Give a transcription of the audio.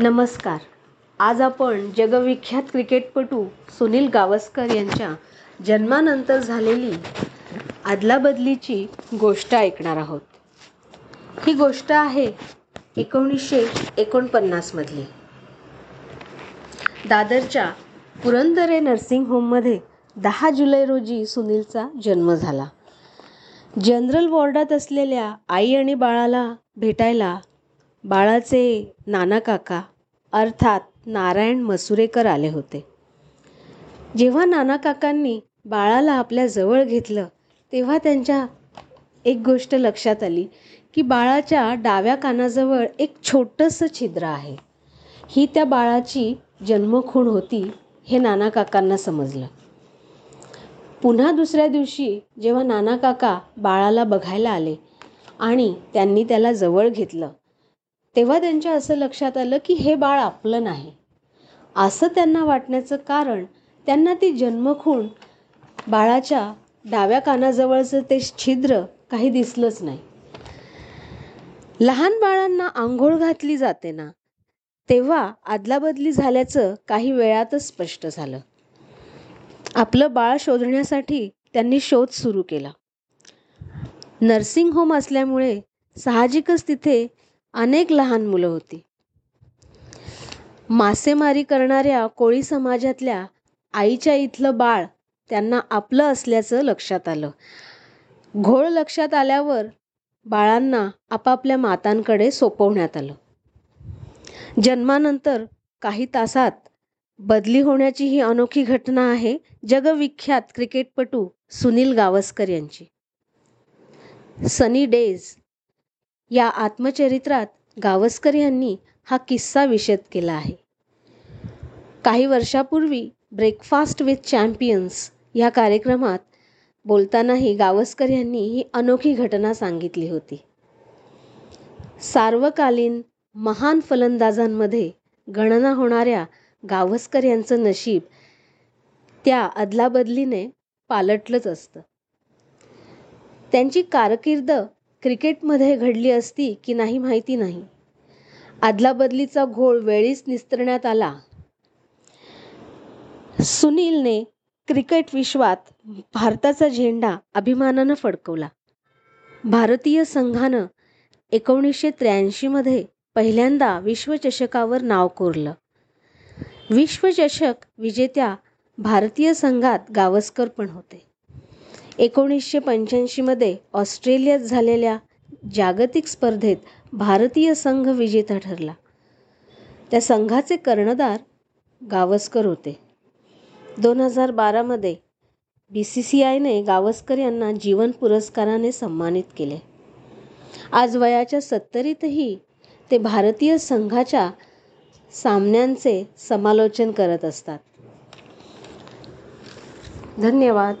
नमस्कार. आज आपण जगविख्यात क्रिकेटपटू सुनील गावस्कर यांच्या जन्मानंतर झालेली आदलाबदलीची गोष्ट ऐकणार आहोत. ही गोष्ट आहे एकोणीसशे एकोणपन्नासमधली दादरच्या पुरंदरे नर्सिंग होममध्ये दहा जुलै रोजी सुनीलचा जन्म झाला. जनरल वॉर्डात असलेल्या आई आणि बाळाला भेटायला बाळाचे नाना काका अर्थात नारायण मसुरेकर आले होते. जेव्हा नाना काकांनी बाळाला आपल्या जवळ घेतलं तेव्हा त्यांच्या एक गोष्ट लक्षात आली की बाळाच्या डाव्या कानाजवळ एक छोटंसं छिद्र आहे. ही त्या बाळाची जन्मखूण होती हे नाना काकांना समजलं. पुन्हा दुसऱ्या दिवशी जेव्हा नाना काका बाळाला बघायला आले आणि त्यांनी त्याला जवळ घेतलं तेव्हा त्यांच्या असं लक्षात आलं की हे बाळ आपलं नाही. असं त्यांना वाटण्याचं कारण त्यांना ती जन्मखूण बाळाच्या डाव्या कानाजवळचं ते छिद्र काही दिसलंच नाही. लहान बाळांना आंघोळ घातली जाते ना तेव्हा आदलाबदली झाल्याचं काही वेळातच स्पष्ट झालं. आपलं बाळ शोधण्यासाठी त्यांनी शोध सुरू केला. नर्सिंग होम असल्यामुळे साहजिकच तिथे अनेक लहान मुलं होती. मासेमारी करणाऱ्या कोळी समाजातल्या आईच्या इथलं बाळ त्यांना आपलं असल्याचं लक्षात आलं. घोळ लक्षात आल्यावर बाळांना आपापल्या मातांकडे सोपवण्यात आलं. जन्मानंतर काही तासात बदली होण्याची ही अनोखी घटना आहे जगविख्यात क्रिकेटपटू सुनील गावस्कर यांची. सनी डेज या आत्मचरित्रात गावस्कर यांनी हा किस्सा विशद केला आहे. काही वर्षापूर्वी ब्रेकफास्ट विथ चॅम्पियन्स या कार्यक्रमात बोलतानाही गावस्कर यांनी ही अनोखी घटना सांगितली होती. सार्वकालीन महान फलंदाजांमध्ये गणना होणाऱ्या गावस्कर यांचं नशीब त्या अदलाबदलीने पालटलंच असतं. त्यांची कारकीर्द क्रिकेटमध्ये घडली असती की नाही माहिती नाही. आदलाबदलीचा घोळ वेळीच निस्तरण्यात आला. सुनीलने क्रिकेट विश्वात भारताचा झेंडा अभिमानानं फडकवला. भारतीय संघानं एकोणीसशे त्र्याऐंशीमध्ये पहिल्यांदा विश्वचषकावर नाव कोरलं. विश्वचषक विजेत्या भारतीय संघात गावस्कर पण होते. एकोणीसशे पंच्याऐंशीमध्ये ऑस्ट्रेलियात झालेल्या जागतिक स्पर्धेत भारतीय संघ विजेता ठरला. त्या संघाचे कर्णधार गावस्कर होते. दोन हजार बारामध्ये बी सी सी आयने गावस्कर यांना जीवन पुरस्काराने सन्मानित केले. आज वयाच्या सत्तरीतही ते भारतीय संघाच्या सामन्यांचे समालोचन करत असतात. धन्यवाद.